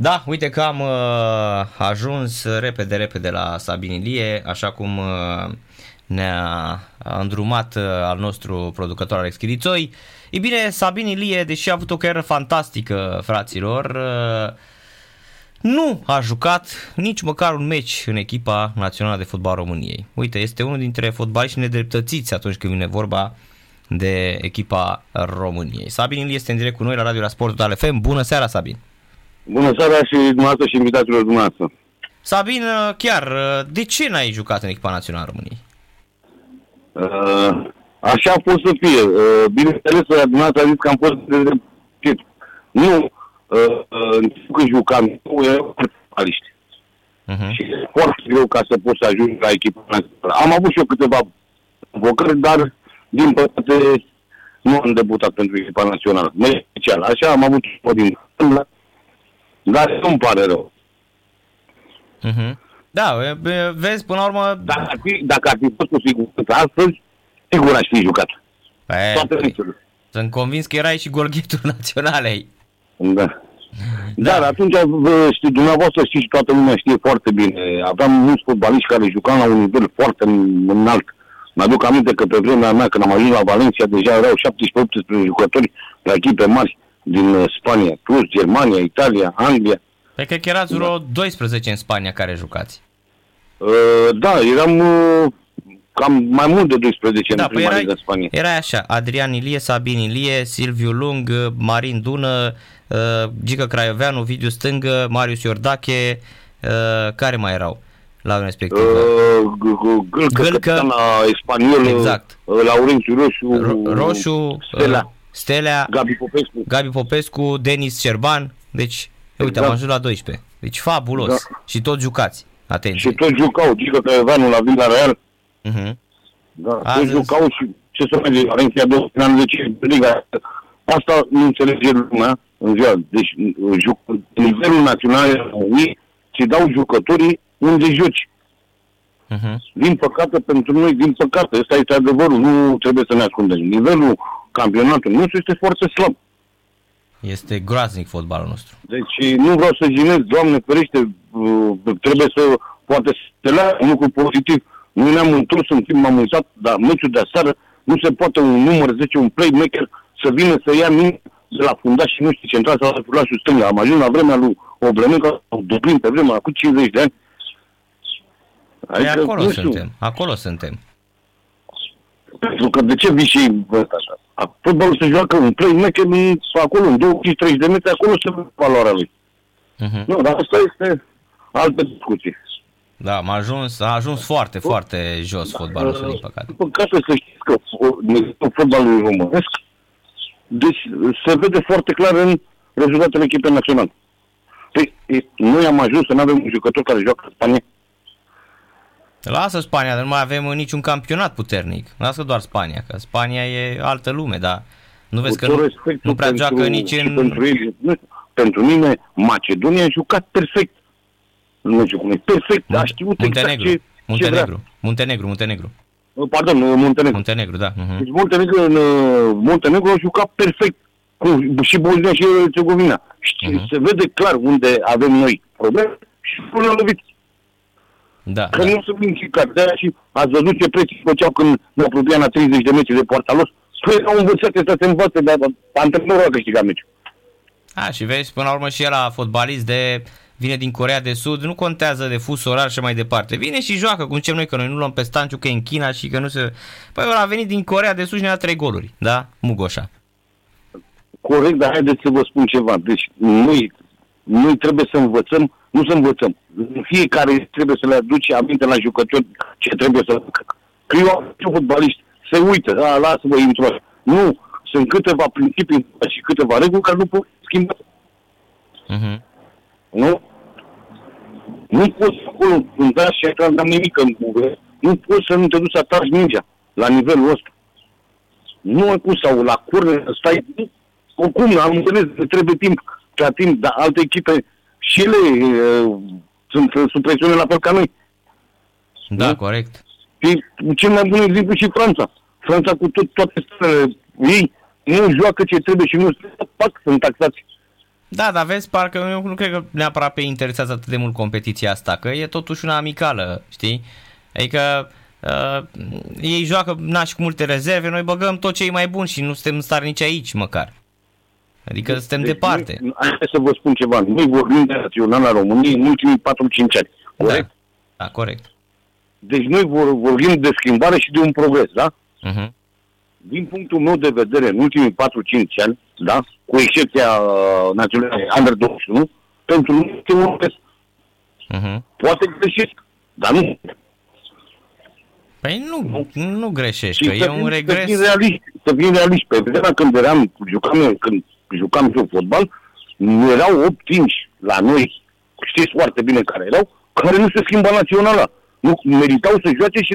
Da, uite că am uh, ajuns repede, repede la Sabin Ilie, așa cum uh, ne-a îndrumat uh, al nostru producător Alex Chirițoi. E bine, Sabin Ilie, deși a avut o carieră fantastică, fraților, uh, nu a jucat nici măcar un meci în echipa națională de fotbal României. Uite, este unul dintre fotbaliști nedreptățiți atunci când vine vorba de echipa României. Sabin Ilie este în direct cu noi la Radio la Sport Total FM. Bună seara, Sabin! Bună seara și dumneavoastră și invitațiilor dumneavoastră. Sabin, chiar, de ce n-ai jucat în echipa națională a României? Uh, așa a fost să fie. Uh, bineînțeles, dumneavoastră a zis că am fost de Nu, uh, uh, când jucam, nu erau fotbaliști. Uh-huh. Și e foarte greu ca să poți să ajungi la echipa națională. Am avut și eu câteva provocări, dar, din păcate, nu am debutat pentru echipa națională. Special. Așa am avut o din dar nu-mi pare rău. Uh-huh. Da, vezi, până la urmă... Dacă ar fi, dacă ar fi fost cu siguranță astăzi, sigur aș fi jucat. Pe, Toate Sunt convins că erai și golghetul național ai. Da. da. Dar atunci, știi, dumneavoastră știți și toată lumea știe foarte bine. Aveam mulți fotbaliști care jucau la un nivel foarte înalt. Mă-aduc aminte că pe vremea mea, când am ajuns la Valencia, deja erau 17-18 jucători la echipe mari din uh, Spania, plus Germania, Italia, Anglia. Pe că erați vreo 12 în Spania care jucați. Uh, da, eram uh, cam mai mult de 12 da, în păi erai, din Spania. Era așa, Adrian Ilie, Sabin Ilie, Silviu Lung, uh, Marin Dună, uh, Gică Craioveanu, Vidiu Stângă, Marius Iordache, uh, care mai erau? la respectiv. Uh, Gâlcă, Gâlcă spaniol, exact. Uh, Laurențiu Roșu, Roșu, Stella. Uh, Stelea, Gabi Popescu, Gabi Popescu Denis Cerban, deci uite, am ajuns la 12. Deci fabulos. Da. Și toți jucați. Atenție. Și toți jucau, Gică Căieveanu la Villa Real. Uh-huh. Da, toți Azi... jucau și ce să mai zic, Valencia 2 ani de ce Liga. Asta nu înțelege lumea în ziua. Deci juc, nivelul național ți dau jucătorii unde joci. Uh-huh. Din păcate pentru noi, din păcate, ăsta este adevărul, nu trebuie să ne ascundem. Nivelul campionatul nostru este foarte slab. Este groaznic fotbalul nostru. Deci nu vreau să jinez, Doamne ferește, uh, trebuie să poate să le un lucru pozitiv. Nu ne-am întors în timp, m-am uitat, dar meciul de aseară nu se poate un număr 10, un playmaker să vină să ia mine de la fundaș și nu știu central sau la fulașul stânga. Am ajuns la vremea lui Oblemenca, Dublin pe vremea, cu 50 de ani. Adică, acolo suntem, acolo suntem. Pentru că de ce vii și așa? Fotbalul se joacă în playmaker acolo, în 25-30 de metri, acolo se vede valoarea lui. Uh-huh. Nu, dar asta este altă discuție. Da, a ajuns, a ajuns foarte, foarte jos da, fotbalul ăsta, din păcate. Din păcate să știți că fotbalul românesc deci se vede foarte clar în rezultatele echipei naționale. Păi, noi am ajuns să nu avem un jucător care joacă în Spania Lasă Spania, dar nu mai avem niciun campionat puternic. Lasă doar Spania, că Spania e altă lume, dar nu vezi că nu, nu prea pentru, joacă nici în... Pentru, ei, nu, pentru mine, Macedonia a jucat perfect. Nu știu cum e, perfect, Munte, a știut Muntenegru, exact ce, Muntenegru, ce Muntenegru, Muntenegru. Pardon, Muntenegru. Muntenegru, da. Uh-huh. Deci Muntenegru, în, Muntenegru a jucat perfect cu și Bosnia și Herzegovina. Uh-huh. Se vede clar unde avem noi probleme și până la lovit. Da, că da. nu sunt mincicat. De și ați văzut ce preț făceau când ne apropiam la 30 de metri de poarta lor. Păi au învățat să se învățe, dar antrenorul a câștigat meciul. A, și vezi, până la urmă și el a fotbalist de vine din Corea de Sud, nu contează de fus orar și mai departe. Vine și joacă, cum zicem noi, că noi nu luăm pe Stanciu, că e în China și că nu se... Păi ăla a venit din Corea de Sud și ne-a trei goluri, da? Mugoșa. Corect, dar haideți să vă spun ceva. Deci noi, noi trebuie să învățăm nu să învățăm. Fiecare trebuie să le aduce aminte la jucători ce trebuie să facă. Că eu am fotbaliști, se uită, a, lasă-vă intru Nu, sunt câteva principii și câteva reguli care nu pot schimba. Uh-huh. Nu? Nu poți acolo, în da și acolo, n-am nimic în buve, nu poți să nu te duci să atragi mingea la nivelul ăsta. Nu ai pus sau la curne, stai, oricum, am înțeles că trebuie timp, ca timp, dar alte echipe și ele uh, sunt sub presiune la fel ca noi. Da, da? corect. Și cel mai bun exemplu și Franța. Franța cu tot, toate stările ei nu joacă ce trebuie și nu fac, sunt taxați. Da, dar vezi, parcă eu nu cred că neapărat pe interesează atât de mult competiția asta, că e totuși una amicală, știi? Adică uh, ei joacă nași cu multe rezerve, noi băgăm tot ce e mai bun și nu suntem stari nici aici măcar. Adică deci, suntem deci, departe. Hai să vă spun ceva. Noi vorbim de Naționala României în ultimii 4-5 ani. Corect? Da, da corect. Deci noi vorbim de schimbare și de un progres, da? Uh-huh. Din punctul meu de vedere, în ultimii 4-5 ani, da? Cu excepția uh, națională Under 21, pentru noi este un progres. Uh-huh. Poate greșesc, dar nu. Păi nu, nu, nu greșești, că e un regres. Să fim realiști, să fim realiști. Pe vremea când eram, jucam, când jucam eu fotbal, erau 8 la noi, știți foarte bine care erau, care nu se schimba naționala. Nu meritau să joace și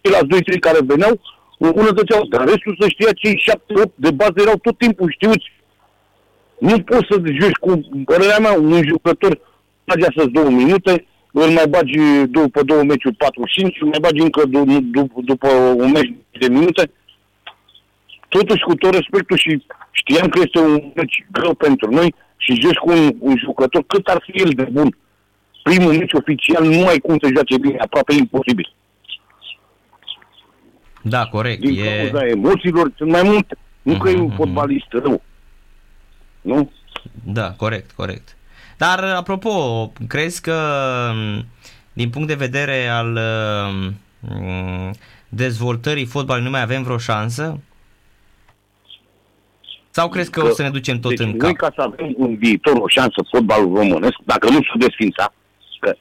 ceilalți 2-3 care veneau îmbunătățeau. Dar restul să știa cei 7-8 de bază erau tot timpul știuți. Nu poți să joci cu, părerea mea, un jucător bagi astăzi două minute, îl mai bagi după două meciuri 45, îl mai bagi încă după, după un meci de minute. Totuși, cu tot respectul și știam că este un meci greu pentru noi și joci cu un, un jucător cât ar fi el de bun. Primul meci oficial nu ai cum să joace bine, aproape imposibil. Da, corect. Din e... cauza emoțiilor sunt mai multe. Nu uh-huh, că e un mhm, mhm. fotbalist rău. Nu? Da, corect, corect. Dar, apropo, crezi că din punct de vedere al um, dezvoltării fotbalului nu mai avem vreo șansă? Sau crezi că, că o să ne ducem tot deci în noi cap? ca să avem un viitor, o șansă fotbalul românesc, dacă nu se desfința, că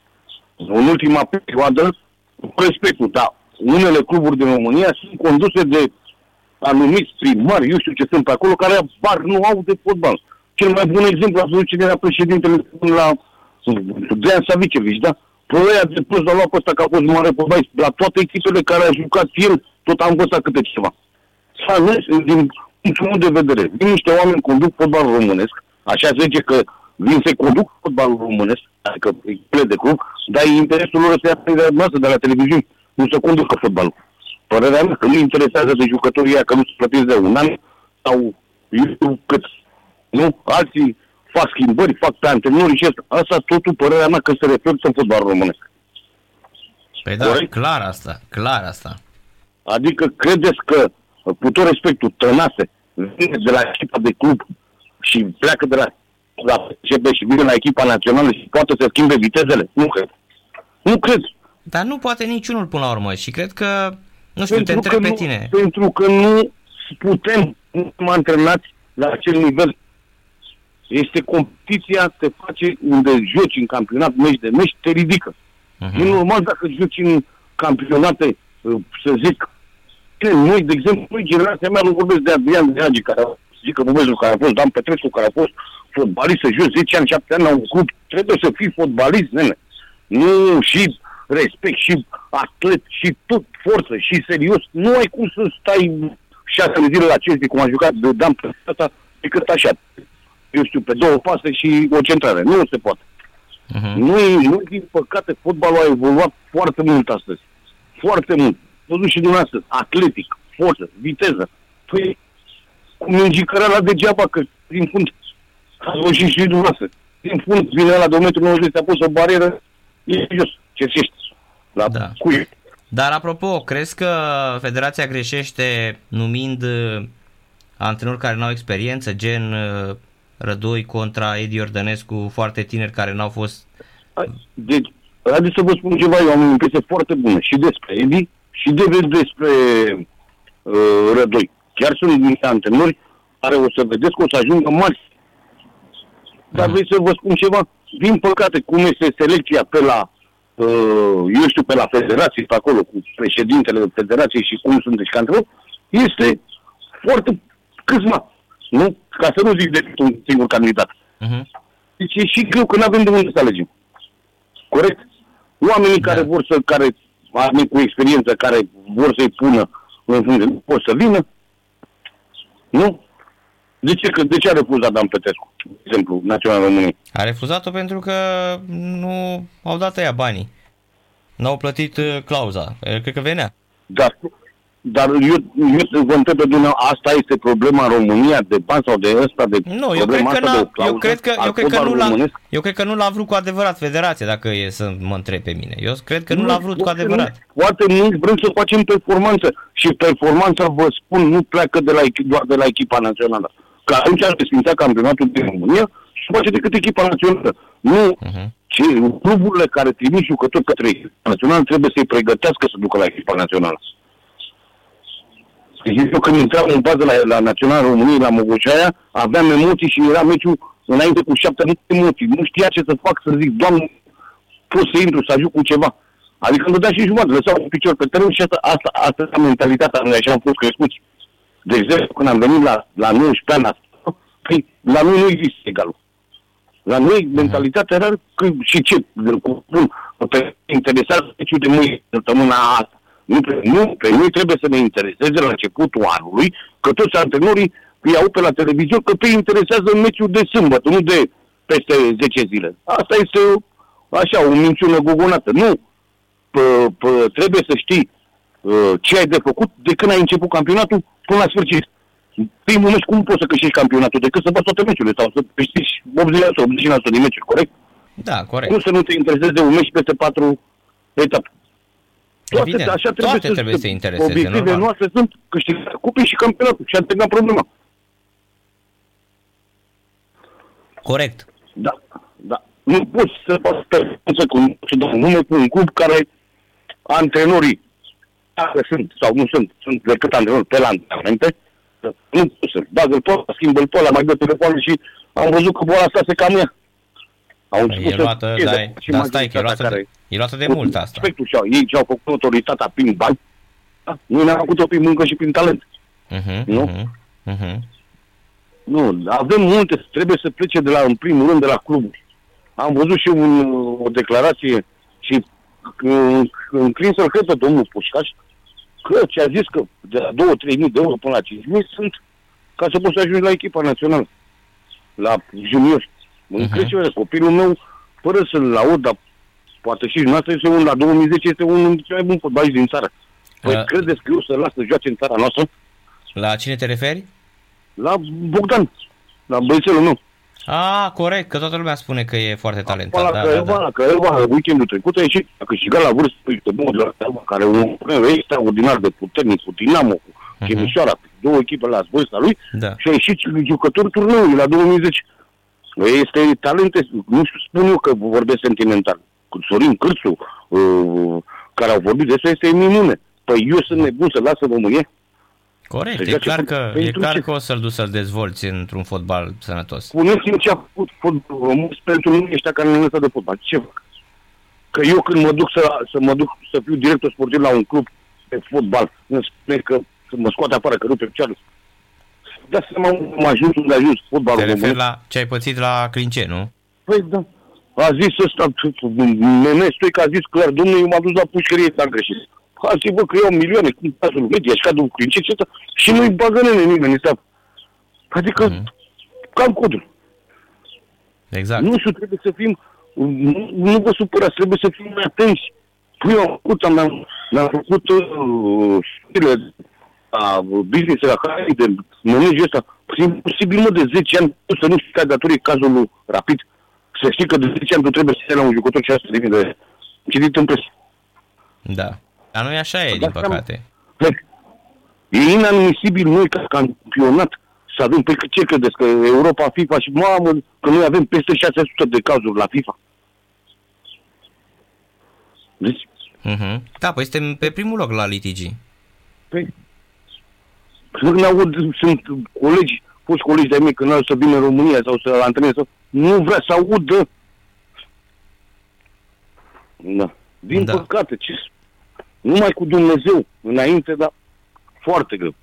în ultima perioadă, cu respectul, dar unele cluburi din România sunt conduse de anumiți primari, eu știu ce sunt pe acolo, care bar nu au de fotbal. Cel mai bun exemplu a fost cine era președintele la Dean Savicevici, da? Ploia de plus l-a luat pe ăsta că a fost mare pe La toate echipele care a jucat el, tot a învățat câte ceva. S-a ales, din punctul meu de vedere, vin niște oameni conduc fotbalul românesc, așa zice că vin să conduc fotbalul românesc, adică echipele de club, dar interesul lor să ia de la televiziune nu se conducă fotbalul. Părerea mea că nu interesează de jucătorii ăia, că nu se plătesc de un an sau eu știu cât. Nu? Alții fac schimbări, fac pe antrenori și asta. Asta totul, părerea mea, că se reflectă în fotbalul românesc. Păi da, Corect? clar asta, clar asta. Adică credeți că, cu tot respectul, Tănase vine de la echipa de club și pleacă de la, la CB și vine la echipa națională și poate să schimbe vitezele? Nu cred. Nu cred. Dar nu poate niciunul până la urmă și cred că, nu știu, pentru te întreb pe nu, tine. Pentru că nu putem, nu mă antrenați la acel nivel. Este competiția, te face unde joci în campionat, meci de meci, te ridică. Uh-huh. E normal dacă joci în campionate, uh, să zic, noi, de exemplu, noi, generația mea, nu vorbesc de Adrian Dragi, care a zic că Bumezul, care a fost Dan Petrescu, care a fost fotbalist, să joci 10 ani, 7 ani la un club, trebuie să fii fotbalist, nene. Nu și respect și atlet și tot forță și serios, nu ai cum să stai șase zile la Chelsea, cum a jucat de Dan pe asta, decât așa. Eu știu, pe două pase și o centrare. Nu se poate. Uh-huh. Nu, nu, din păcate, fotbalul a evoluat foarte mult astăzi. Foarte mult. Văzut și dumneavoastră, atletic, forță, viteză. Păi, cu la degeaba, că din fund, ați văzut și dumneavoastră. Din fund vine la 2 metri 90, a pus o barieră, e jos cerșești la da. cui. Dar apropo, crezi că federația greșește numind uh, antrenori care nu au experiență, gen uh, Rădoi contra Edi Ordănescu, foarte tineri care n-au fost... Deci, haideți să vă spun ceva, eu am o impresie foarte bună și despre Edi și de, despre uh, Rădoi. Chiar sunt niște antrenori care o să vedeți că o să ajungă marți. Dar vreți să vă spun ceva? Din păcate, cum este selecția pe la Uh, eu știu, pe la federație, pe acolo, cu președintele federației și cum sunt deci antrenor, este foarte câțiva. Nu? Ca să nu zic de un singur candidat. Uh-huh. Deci e și greu că nu avem de unde să alegem. Corect? Oamenii da. care vor să, care oamenii cu experiență, care vor să-i pună în funcție, nu pot să vină. Nu? De ce, de ce a refuzat Dan Petrescu, de exemplu, Național României? A refuzat-o pentru că nu au dat ea banii. N-au plătit uh, clauza. Cred că venea. Da, dar eu, eu vă întreb pe dumneavoastră, asta este problema în România de bani sau de ăsta, de Nu, eu cred, problema că asta n-a, de o clauză eu, cred că, al eu, cred că nu fotbalului l-a, românesc? eu cred că nu l-a vrut cu adevărat federația, dacă e să mă întreb pe mine. Eu cred că nu l-a vrut cu foarte adevărat. mult- Foarte mult vrem să facem performanță și performanța, vă spun, nu pleacă de la, echi- doar de la echipa națională. Că atunci ar desfința campionatul din România și nu face decât echipa națională. Nu, Mhm. ci cluburile care trimit jucători către echipa națională trebuie să-i pregătească să ducă la echipa națională. Deci eu când intram în bază la, la Național României, la Mogoșaia, aveam emoții și era meciul înainte cu șapte minute emoții. Nu știa ce să fac, să zic, doamne, pot să intru, să ajut cu ceva. Adică îmi dădea și jumătate, lăsau un picior pe teren și asta, asta, asta era mentalitatea noi, așa am fost crescuți. De exemplu, când am venit la, la 19 ani, la, păi, la noi nu există egalul. La noi mentalitatea era că, și ce, cu, spun, pe interesează meciul de mâine, săptămâna asta. Nu, pe, nu, pe noi trebuie să ne intereseze la începutul anului, că toți antrenorii îi au pe la televizor, că pe ei interesează meciul de sâmbătă, nu de peste 10 zile. Asta este așa, o minciună gogonată. Nu, pă, pă, trebuie să știi uh, ce ai de făcut de când ai început campionatul până la sfârșit. Primul meci, cum poți să câștigi campionatul? Decât să bați toate meciurile sau să câștigi 80% 80% din meciuri, corect? Da, corect. Cum să nu te interesezi de un meci peste patru etape? Toate, Evident, așa trebuie toate să, trebuie să intereseze, Obiectivele normal. noastre sunt câștigarea cupii și campionatul și am terminat problema. Corect. Da, da. Nu poți să faci performanță cu să dau nume cu un club care antrenorii dacă sunt sau nu sunt, sunt decât antrenori pe la antrenamente, nu poți să bagă-l pe ăla, schimbă-l pe ăla, mai dă telefonul și am văzut că boala asta se cam ia. Au început E să luată, pierdă da, și da, stai, că e majoritatea luată, de, e luată de mult asta. Respectul și-au, ei și-au făcut autoritatea prin bani, da? noi ne-am făcut-o prin muncă și prin talent. Mhm, Nu? mhm, mhm. Nu, avem multe, trebuie să plece de la, în primul rând, de la cluburi. Am văzut și un, o declarație și în- înclinsă cred pe domnul Pușcaș, că ce a zis că de la 2-3 mii de euro până la 5 mii sunt ca să poți să ajungi la echipa națională, la juniori. Mă Mhm. uh-huh. crede copilul meu, fără să-l laud, dar poate și dumneavoastră este un, la 2010 este unul dintre cei mai buni fotbaliști din țară. Păi Uh. credeți că eu să las să joace în țara noastră? La cine te referi? La Bogdan, la băiețelul meu. Ah, corect, că toată lumea spune că e foarte talentat. La Da, da, Craiova, da. la Craiova, weekendul trecut a ieșit, a câștigat la vârstă uite, bun de la Craiova, care e un premier extraordinar de puternic cu Dinamo, cu Mhm. Chimișoara, cu două echipe la vârsta lui Da. și a ieșit jucătorul turneului la 2010. Este talente, nu știu, spun eu că vorbesc sentimental. Cu Sorin Cârțu, uh, care au vorbit despre este minune. Păi eu sunt nebun să lasă România? Corect, Să e joace clar cu- că, e pentru clar ce? că o să-l duci să-l dezvolți într-un fotbal sănătos. Spuneți-mi ce a făcut fotbalul român pentru mine ăștia care ne lăsat de fotbal. Ce fac? Că eu când mă duc să, să mă duc să fiu director sportiv la un club de fotbal, îmi spune că să mă scoate afară, că rupe picioarele. Dați seama unde am ajuns, unde a ajuns fotbalul Te referi român. la ce ai pățit la Clince, nu? Păi da. A zis ăsta, Neneț Stoica a zis clar, domnule, eu m-am dus la pușcărie, s-a greșit. A zis, bă, că iau milioane, cum cazul media, și cadul cu ce ăsta, și nu-i bagă nene nimeni în staff. Adică, Mhm. cam codul. Exact. Nu știu, trebuie să fim, nu, nu vă supărați, trebuie să fim mai atenți. Păi eu am făcut, am, am, am făcut uh, studiile a business la care de managul ăsta. Păi e imposibil, mă, de 10 ani tu să nu știi care datorie cazul lui rapid. Să știi că de 10 ani tu trebuie să iei la un jucător și asta devine de citit în presă. Da. Dar nu e așa e, din dați seama. păcate. Păi, E inadmisibil noi ca campionat să avem, pe ce credeți, că Europa, FIFA și mamă, că noi avem peste 600 de cazuri la FIFA. Deci, Mhm. Da, păi suntem pe primul loc la litigi. Păi, când aud, sunt colegi, foști colegi de-ai mei, când au să vină în România sau să antreneze, sau- nu vrea să audă. Da. Din Da. da. păcate, ce numai cu Dumnezeu înainte, dar foarte greu.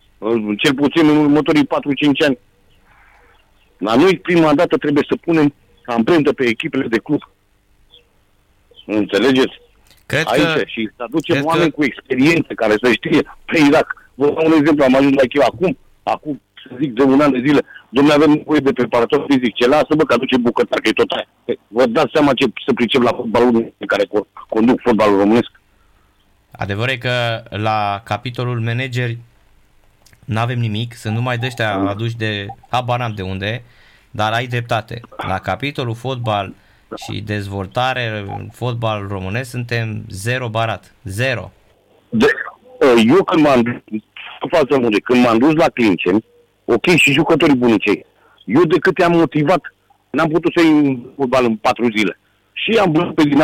Cel puțin în următorii 4-5 ani. La noi prima dată trebuie să punem amprentă pe echipele de club. Înțelegeți? Cred aici că... și să aducem cred oameni că- cu experiență care să știe pe Irak. Vă dau un exemplu, am ajuns la Chiva acum, acum să zic de un an de zile, domnule avem nevoie de preparator fizic, ce lasă bă că aduce bucătar, că e tot aia. Păi, Vă dați seama ce să pricep la fotbalul pe care co- conduc fotbalul românesc. Adevărul e că la capitolul manageri nu avem nimic, sunt numai de ăștia aduși de habar n-am de unde, dar ai dreptate. La capitolul fotbal și dezvoltare fotbal românesc suntem zero barat. Zero. De, eu când m-am dus, față multe, când m-am dus la Clinceni, ok, și jucătorii bunicei, eu de cât am motivat, n-am putut să iei fotbal în patru zile. Și am văzut pe din 1-0,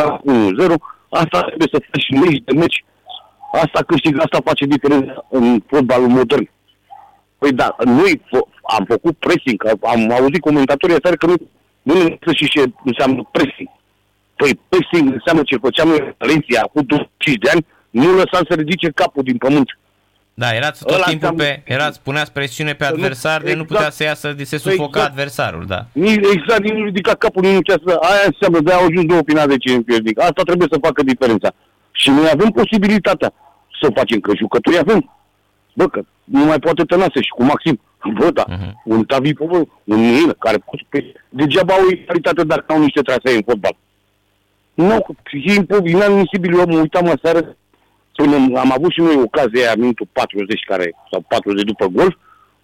asta trebuie să faci meci de meci. Asta câștigă, asta face diferența în fotbalul modern. Păi da, noi am făcut pressing, am auzit comentatorii astea că nu, nu înțeleg și ce înseamnă pressing. Păi pressing înseamnă ce făceam noi Valencia acum 25 de ani, nu lăsam să ridice capul din pământ. Da, erați tot Ăla timpul pe, erați, puneați presiune pe adversar, exact, de nu putea exact. să iasă, de se sufoca exact. adversarul, da. Exact, nici nu ridica capul, nici nu să... Aia înseamnă, de au ajuns două finale de Champions League. Asta trebuie să facă diferența. Și noi avem posibilitatea să facem, că jucătorii avem. Bă, că nu mai poate Tănase și cu Maxim. Bă, da, uh-huh. un Tavi Povă, un Nil, care poate pe... Degeaba au egalitate dacă au niște trasee în fotbal. Nu, e inadmisibil. Eu mă uitam aseară Până am avut și noi ocazia aia, minutul 40 care, sau 40 după gol,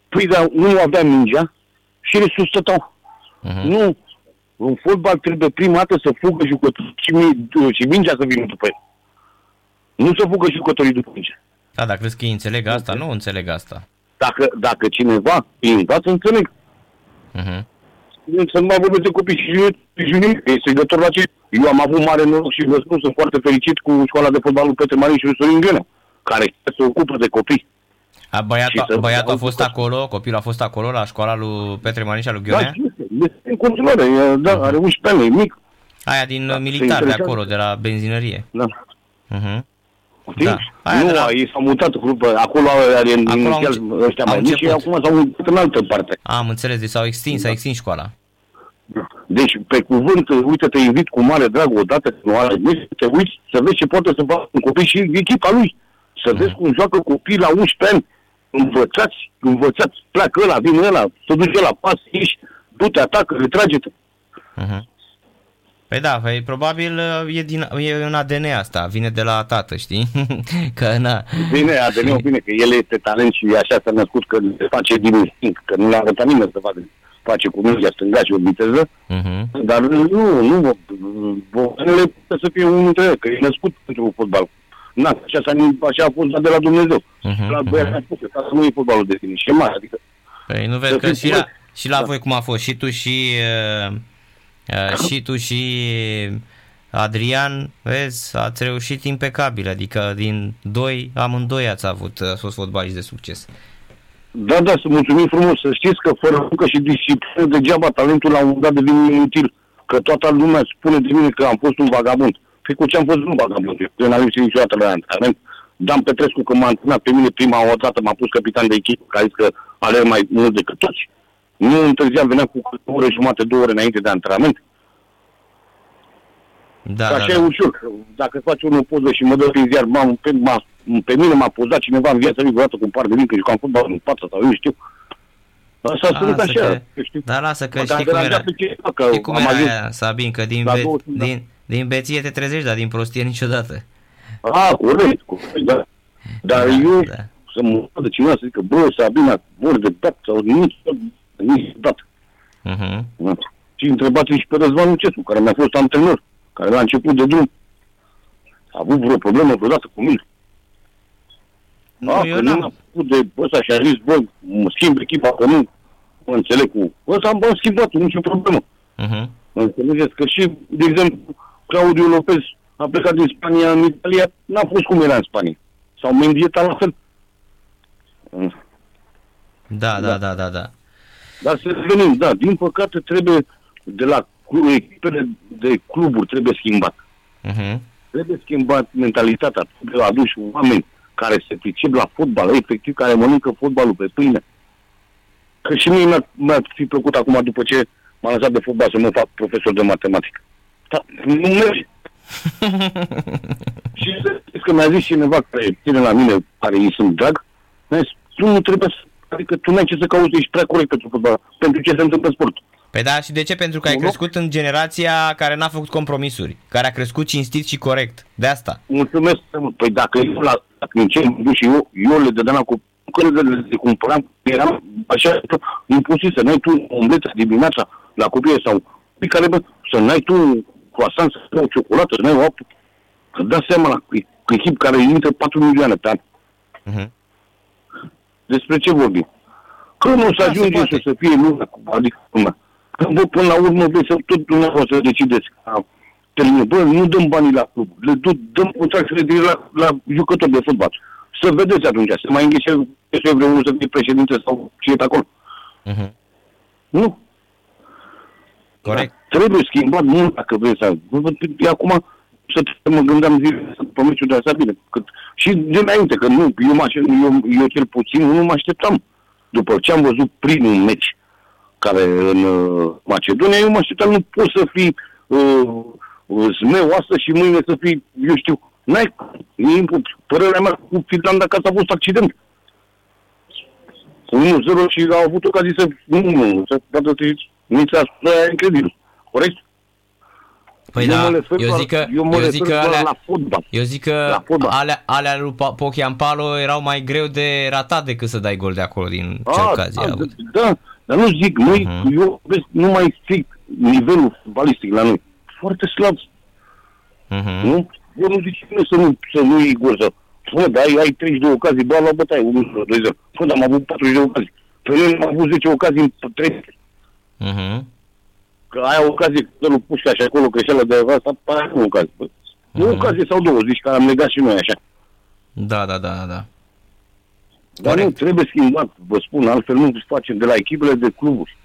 păi dar nu avea mingea și le sustătau. Uh-huh. Nu, în fotbal trebuie prima dată să fugă jucătorii și, și mingea să vină după el. Nu să fugă jucătorii după mingea. Da, dacă crezi că ei înțeleg asta, nu înțeleg asta. Dacă, dacă cineva îi învață, înțeleg. Uh-huh. Să nu mai vorbesc de copii și juniori, este legător la ce eu am avut mare noroc și vă spun, sunt foarte fericit cu școala de fotbal lui Petre Marin și lui Sorin Gheonea, care se ocupă de copii. A, băiatul, băiatul a fost acolo, copilul a fost acolo la școala lui Petre Marin și a lui Gheonea? Da, este, este în continuare, da, uh-huh. are 11 ani, e mic. Aia din da, militar de acolo, de la benzinărie. Da. Uh-huh. Da. Aia nu, la... ei s-au mutat grupă, acolo are inițial ăștia mai mici și acum s-au mutat în altă parte. Am înțeles, deci s-au extins, da. s-a extins școala. Deci, pe cuvânt, uite, te invit cu mare drag odată, nu are nici, te uiți să vezi ce poate să facă un copil și echipa lui. Să vezi cum joacă copii la 11 ani, învățați, învățați, pleacă ăla, vine ăla, să duce la pas, ieși, du-te, atacă, retrage-te. Uh-huh. Păi da, păi, probabil e, din, e în ADN asta, vine de la tată, știi? că na. Vine ADN-ul, bine, că el este talent și așa s-a născut că se face din instinct, că nu l-a arătat nimeni să facă face cu mingea stânga și o viteză, uh-huh. dar nu, nu, Bocanele poate să fie unul dintre ele, că e născut pentru fotbal. Na, așa, s-a, așa a fost de la Dumnezeu. Uh-huh. La băiat uh-huh. a spus că nu e fotbalul de tine, și e mare, adică... Păi nu vezi că și la, și la da. voi cum a fost, și tu și, uh, uh, și tu și Adrian, vezi, ați reușit impecabil, adică din doi, amândoi ați avut, uh, fost fotbaliști de succes. Da, da, să mulțumim frumos. Să știți că fără muncă și disciplină degeaba talentul la un moment dat devine inutil. Că toată lumea spune de mine că am fost un vagabond. Păi cu ce am fost un vagabond? Eu n-am ieșit niciodată la antrenament. Dan Petrescu, când m-a antrenat pe mine prima o dată, m-a pus capitan de echipă, care a zis că alerg mai mult decât toți. Nu întârziam, venea cu o oră jumate, două ore înainte de antrenament. Da, așa da, e da. ușor. Dacă faci unul poză și mă dă prin ziar, m pe, m-a, pe mine m-a pozat cineva în viața lui vreodată cu un par de vin, că jucam fotbal în față sau eu știu. Asta a spus așa, că, știu. Dar lasă că știi cum era, știi cum era aia, Sabin, că din, be, din, din beție te trezești, dar din prostie niciodată. Ah, corect, corect, da. Dar da, eu da. să mă de cineva să zică, bă, Sabina, vor de dat sau nici, nici dat. Uh-huh. Și întrebați și pe Răzvan Lucescu, care mi-a fost antrenor care la început de drum a avut vreo problemă vreodată cu mine. Nu, a, eu n-am. făcut de ăsta și a zis, bă, mă schimb echipa, că nu mă înțeleg cu... Ăsta am, am schimbat, nicio problemă. Uh-huh. Înțelegeți că și, de exemplu, Claudiu Lopez a plecat din Spania în Italia, n-a fost cum era în Spania. Sau Mendieta la fel. Da, da, da, da, da. Dar să revenim, da, din păcate trebuie de la echipele de cluburi trebuie schimbat. Uh-huh. Trebuie schimbat mentalitatea, trebuie aduși oameni care se pricep la fotbal, efectiv care mănâncă fotbalul pe pâine. Că și mie mi-a, mi-a fi plăcut acum, după ce m-am lăsat de fotbal, să mă fac profesor de matematică. Dar nu merge. și că mi-a zis cineva care ține la mine, care îi sunt drag, mi-a zis, tu nu trebuie să, adică tu n-ai ce să cauți, ești prea corect pentru fotbal, pentru ce se întâmplă în sport. Păi da, și de ce? Pentru că ai Nu, nu. crescut în generația care n-a făcut compromisuri, care a crescut cinstit și corect. De asta. Mulțumesc foarte mult. Păi dacă eu la dacă în ce duc și eu, eu le dădeam cu că le, le, le cumpăram, eram așa imposibil să n-ai tu omletă dimineața la copii sau pe care bă, să n-ai tu croissant, să n-ai o ciocolată, să n-ai o apă. Să dați seama la cu echip care intră 4 milioane pe an. Uh-huh. Despre ce vorbim? Că nu o să Da, se ajunge poate. să, să fie lumea, adică lumea. Când vă până la urmă vreți să tot dumneavoastră decideți. ca termină. Bă, nu dăm banii la club, le du- dăm contractele de la, la jucători de fotbal. Să vedeți atunci, să mai îngheșe vreunul să fie președinte sau ce e pe acolo. Uh-huh. Nu. Corect. Da, trebuie schimbat mult dacă vrei să... E acum să mă gândeam zile pe meciul de asta bine. Cât, și de înainte, că nu, eu, mă, aștept- eu, eu cel puțin nu mă așteptam. După ce am văzut primul meci care în uh, Macedonia, eu mă așteptam, nu poți să fii uh, uh, zmeu astăzi și mâine să fii, eu știu, n-ai, e impu- părerea mea cu Finlanda că a fost accident. 1-0 și au avut ocazii să nu, nu, să poată să nici asta e incredibil. Corect? Păi eu da, mă refer eu doar- zic că, eu mă eu refer zic că doar alea, la fotbal. eu zic că La fotbal. alea, alea lui Pa- Pochian Palo erau mai greu de ratat decât să dai gol de acolo din ce Ah, ocazie a da, avut. da, dar nu zic, noi, Mhm. eu vezi, nu mai strict nivelul futbalistic la noi. Foarte slab, Uh-huh. nu? Eu nu zic cine să nu, să nu iei gol, să Bă, dar ai, ai 32 ocazii, bă, la bătaie, 1 2 0 Când am avut 40 de ocazii. Pe noi am avut 10 ocazii în 3 Uh-huh. Că ai o ocazie că lui Pușca și acolo greșeală de asta, pe aia nu ocazie. Bă. Nu Mhm. ocazie sau două, zici, care am legat și noi așa. Da, da, da, da. Dar Corect. nu, trebuie schimbat, vă spun, altfel nu facem de la echipele de cluburi.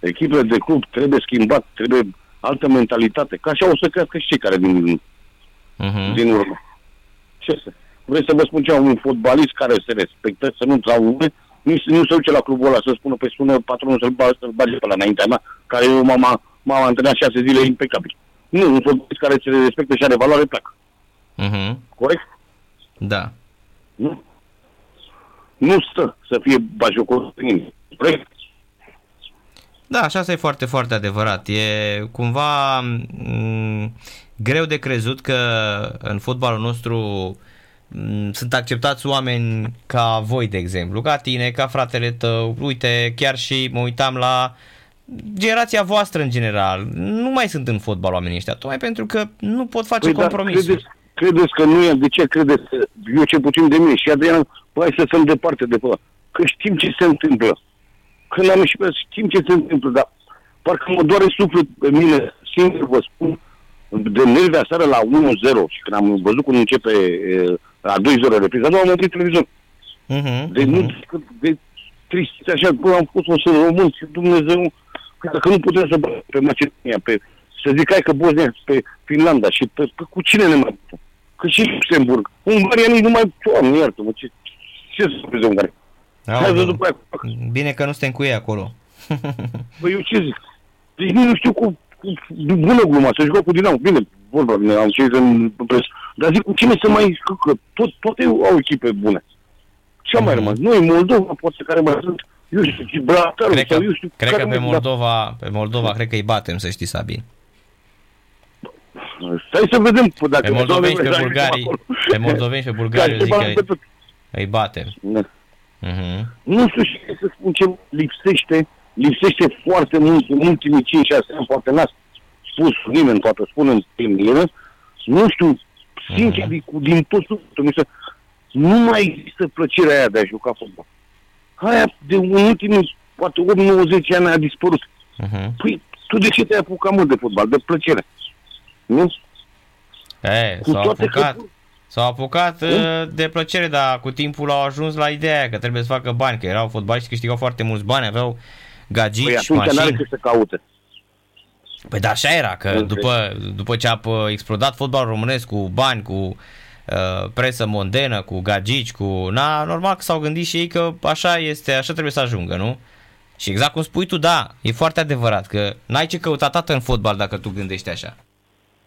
Echipele de club trebuie schimbat, trebuie altă mentalitate. Că așa o să crească și cei care din, Uh-huh. din urmă. Ce să... Vreți să vă spun ceva, un fotbalist care se respectă, să nu sau lume, nu, nu se duce la clubul ăla să spună, pe spună patronul să-l, bage, să-l bage pe la înaintea mea, care eu m-am, m-am antrenat șase zile impecabil. Nu, un fotbalist care se respectă și are valoare, pleacă. Uh-huh. Corect? Da. Nu? Nu stă să fie bajocorul în nimeni. Corect? Da, așa asta e foarte, foarte adevărat. E cumva m- greu de crezut că în fotbalul nostru m, sunt acceptați oameni ca voi, de exemplu, ca tine, ca fratele tău. Uite, chiar și mă uitam la generația voastră în general. Nu mai sunt în fotbal oamenii ăștia, tocmai pentru că nu pot face dar compromisuri. credeți, credeți că nu e? De ce credeți? că Eu ce puțin de mine și Adrian, bă, hai să stăm departe de pe ăla. Că știm ce se întâmplă. Când am ieșit pe ăla, știm ce se întâmplă, dar parcă mă doare suflet pe mine, singur vă spun, de nervi aseară la 1-0 și când am văzut cum începe e, la 2-0 repriza, nu am oprit televizor. Uh-huh, De nu, de, de tristețe așa, bă, am fost un sân român și Dumnezeu, că dacă nu putem să băgăm pe Macedonia, pe, să zic hai că Bosnia, pe Finlanda și pe, pe cu cine ne mai Că și Luxemburg. Ungaria nici nu mai, doamne, iartă-mă, ce, ce să spune de Ungaria? Hai Aoleu. să după aia. Bine că nu suntem cu ei acolo. Băi, eu ce zic? Deci nici nu știu cu, cu bună gluma, să jucă cu Dinamo. Bine, vorba, bine, am ce în pres. Dar zic, cu cine să mai, că, că tot, toate au echipe bune. Ce a mai Mhm. rămas? Noi, Moldova, poate care mai sunt, eu știu, Gibraltarul, Cred că, sau eu știu, cred care că pe mai- Moldova, pe Moldova cred că îi batem, să știi, Sabin. Stai să vedem p- dacă... Pe moldoveni și pe Doamne, bulgarii, acolo. pe moldoveni și pe bulgari, eu Care zic se bagă pe că tot. îi batem. Da. Uh-huh. Nu știu și să spun ce lipsește, lipsește foarte mult în ultimii 5-6 ani, poate n-a spus nimeni, poate spun în timp ele, nu știu, sincer, Mhm. din, din tot sufletul, mi se, nu mai există plăcerea aia de a juca fotbal. Aia de în ultimii, poate 8-90 ani a dispărut. Uh-huh. Păi, tu de ce te-ai apucat mult de fotbal? De plăcere. Nu? E, Cu s-au toate apucat, că... s-au apucat uh, de plăcere, dar cu timpul au ajuns la ideea aia că trebuie să facă bani, că erau fotbaliști, câștigau foarte mulți bani, aveau gagici, Păi atunci n-are mașini. ce să caute. Păi da, așa era, că Ok. după, după ce a pă, explodat fotbalul românesc cu bani, cu uh, presă mondenă, cu gagici, cu... Na, normal că s-au gândit și ei că așa este, așa trebuie să ajungă, nu? Și exact cum spui tu, da, e foarte adevărat că n-ai ce căuta tată în fotbal dacă tu gândești așa.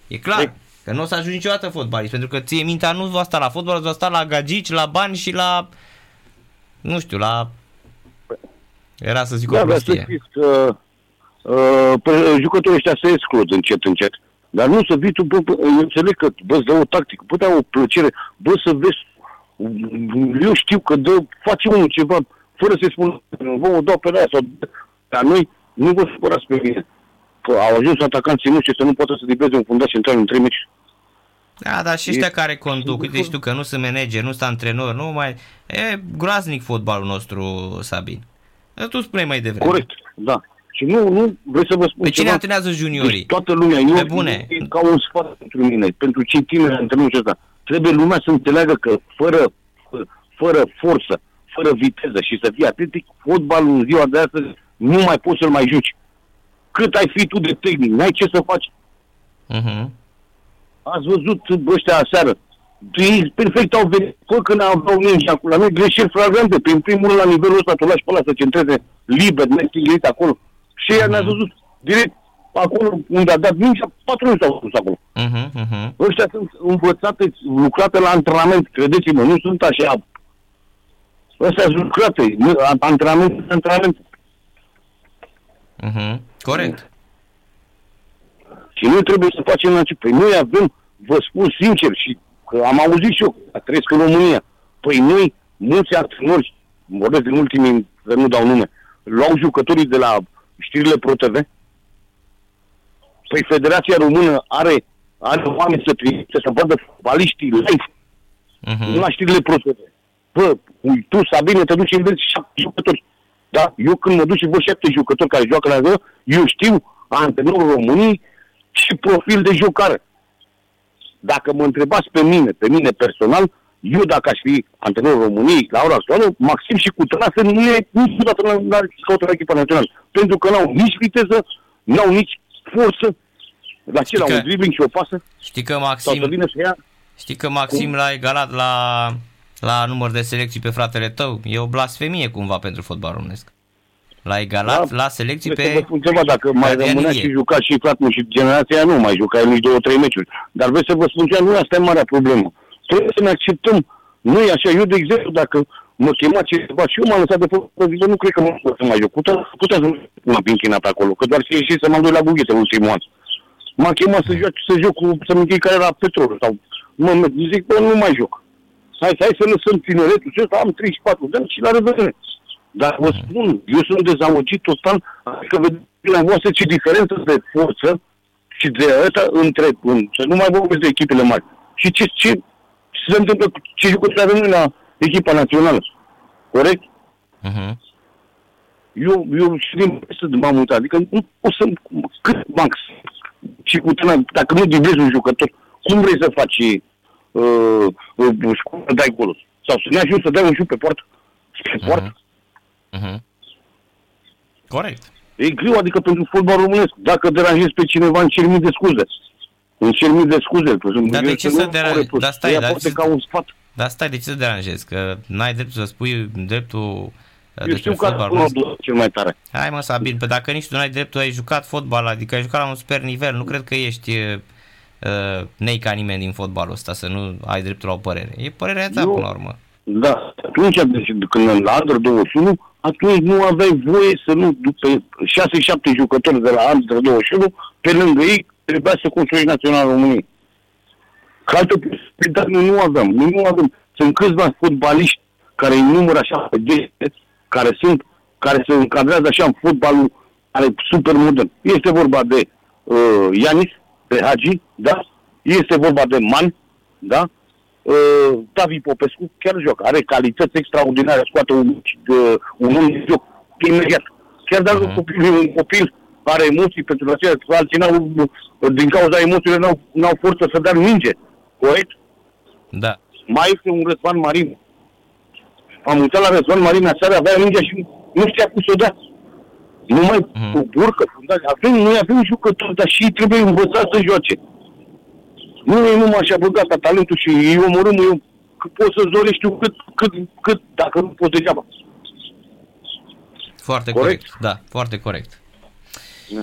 E clar Păi- că nu o să ajungi niciodată fotbalist, pentru că ție mintea nu va sta la fotbal, va sta la gagici, la bani și la... Nu știu, la... Era să zic o Da, dar să prostie. știți că, uh, pe- jucătorii ăștia se exclud încet, încet. Dar nu să vii tu, bă, bă, eu înțeleg că, bă, îți dă o tactică, bă, da o plăcere, bă, să vezi, eu știu că dă, face unul ceva, fără să-i spun, vă o dau pe aia sau, dar noi, nu vă supărați pe mine. Că au ajuns atacanții noștri să nu poată să libreze un fundaș central în trei meci. Da, dar și E- ăștia care conduc, uite știu că nu sunt manager, nu sunt antrenor, nu mai... E groaznic fotbalul nostru, Sabin. Tu spuneai mai devreme. Corect, da. Și nu, nu, vreau să vă spun Pe cine ceva. antrenează juniorii? Deci toată lumea, eu, Pe bune. e ca un sfat pentru mine, pentru cei tineri antrenori ăsta. Trebuie lumea să înțeleagă că fără, fără forță, fără viteză și să fie atletic, fotbalul în ziua de astăzi nu mai poți să-l mai juci. Cât ai fi tu de tehnic, n-ai ce să faci. Uh-huh. Ați văzut ăștia aseară. Ei perfect au venit, fă când au dau mingi acolo, noi greșeli flagrante. Prin primul rând, la nivelul ăsta, tu lași pe ăla să centreze liber, nestingrit acolo. Și ea ne-a văzut direct acolo unde a dat mingea, patru minute s-au dus acolo. Uh-huh, uh-huh. Ăștia sunt învățate, lucrate la antrenament, credeți-mă, nu sunt așa. Ăstea sunt lucrate, nu- antrenament, antrenament. Uh-huh. Corect. Și noi trebuie să facem la ce? Păi noi avem, vă spun sincer, și că am auzit și eu, că trăiesc în România, păi noi, mulți antrenori, vorbesc din ultimii, că nu dau nume, luau jucătorii de la știrile ProTV, păi Federația Română are, are oameni să trimite, să vadă fotbaliștii live, Uh-huh. la știrile ProTV. Bă, ui, tu, Sabine, te duci și vezi șapte jucători. Da? Eu când mă duc și văd șapte jucători care joacă la zona, eu știu, antrenorul României, ce profil de jucare. Dacă mă întrebați pe mine, pe mine personal, eu dacă aș fi antrenorul României la ora actuală, Maxim și Cutrase nu e niciodată la, la, căută la echipa națională. Pentru că n-au nici viteză, n-au nici forță, la ce, la că- un dribbling și o pasă, Știi că sau să Maxim, vină să ia știi că Maxim l-a egalat la, la număr de selecții pe fratele tău? E o blasfemie cumva pentru fotbal românesc. L-a egalat Da. la selecții Trebuie să pe... vă spun ceva, dacă mai Adrian rămânea Ilie. și juca și fratele și generația aia nu mai juca el nici două, trei meciuri. Dar vreau să vă spun ceva, nu asta e marea problemă. Trebuie să ne acceptăm. Nu e așa. Eu, de exemplu, dacă mă chema ceva și eu m-am lăsat de făcut, zic, bă, nu cred că mă pot să mai joc. Putea, putea să mă pinchinat pe acolo, că doar să ieși să mă duc la bughete ultimul an. M-a chemat să joc, să joc cu, să-mi închei care era petrolul sau mă, mă, zic, bă, nu mai joc. Hai, hai să lăsăm tineretul și ăsta, am 34 de ani și la revedere. Dar vă spun, eu sunt dezamăgit total, adică vedeți la voastră ce diferență de forță și de ăsta între, în, să nu mai vorbesc de echipele mari. Și ce, ce, ce se întâmplă, cu ce jucători avem noi la echipa națională. Corect? Uh-huh. Eu, eu și din presă de m-am uitat, adică nu pot să, cât max, și cu tână, dacă nu diblezi un jucător, cum vrei să faci uh, uh, cum să dai golul? Sau să ne ajungi să dai un șut pe poartă? Pe poartă? Uh-huh. Corect. E greu, adică pentru fotbal românesc. Dacă deranjezi pe cineva, în cer mii de scuze. În cer mii de scuze. Dar de ce să deranjezi? Dar stai, Ea dar poate ce- ca un sfat. Dar stai, de ce să deranjezi? Că n-ai dreptul să spui dreptul uh, Eu despre știu că fotbal acolo românesc? cel mai tare. Hai mă, Sabin, pe dacă nici tu n-ai dreptul, ai jucat fotbal, adică ai jucat la un super nivel, nu cred că ești uh, uh, nei ca nimeni din fotbalul ăsta, să nu ai dreptul la o părere. E părerea ta, Eu- până la urmă. Da, atunci, deci, când la Under 21, atunci nu aveai voie să nu, după 6-7 jucători de la Under 21, pe lângă ei, trebuia să construiești Național României. Că altă posibilitate noi nu aveam. Noi nu avem. Sunt câțiva fotbaliști care îi număr așa pe geste, care sunt, care se încadrează așa în fotbalul care e super modern. Este vorba de uh, Ianis, de Hagi, da? Este vorba de Man, da? uh, Tavi Popescu chiar joacă, are calități extraordinare, scoate un, uh, un om de joc imediat. Chiar dacă Mhm. uh-huh. copil, un copil are emoții pentru aceea, alții n-au, din cauza emoțiilor n-au, n-au forță să dea minge. Corect? Da. Mai este un Răzvan Marin. Am uitat la Răzvan Marin aseară, avea mingea și nu știa cum să o dea. Numai Mhm. cu burcă. Avem, noi avem jucători, dar și ei trebuie învățați să joace. Nu e numai așa băgat talentul și eu omorâm, eu că pot să zorești eu cât, cât, cât, dacă nu pot degeaba. Foarte corect. Corect? Da, foarte corect. Da.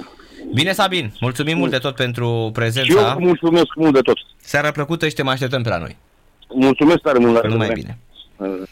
Bine, Sabin, mulțumim mult de tot pentru Și eu prezența. vă mulțumesc mult de tot. Seara plăcută și te mai așteptăm pe la noi. Mulțumesc tare mult la Numai revedere. bine.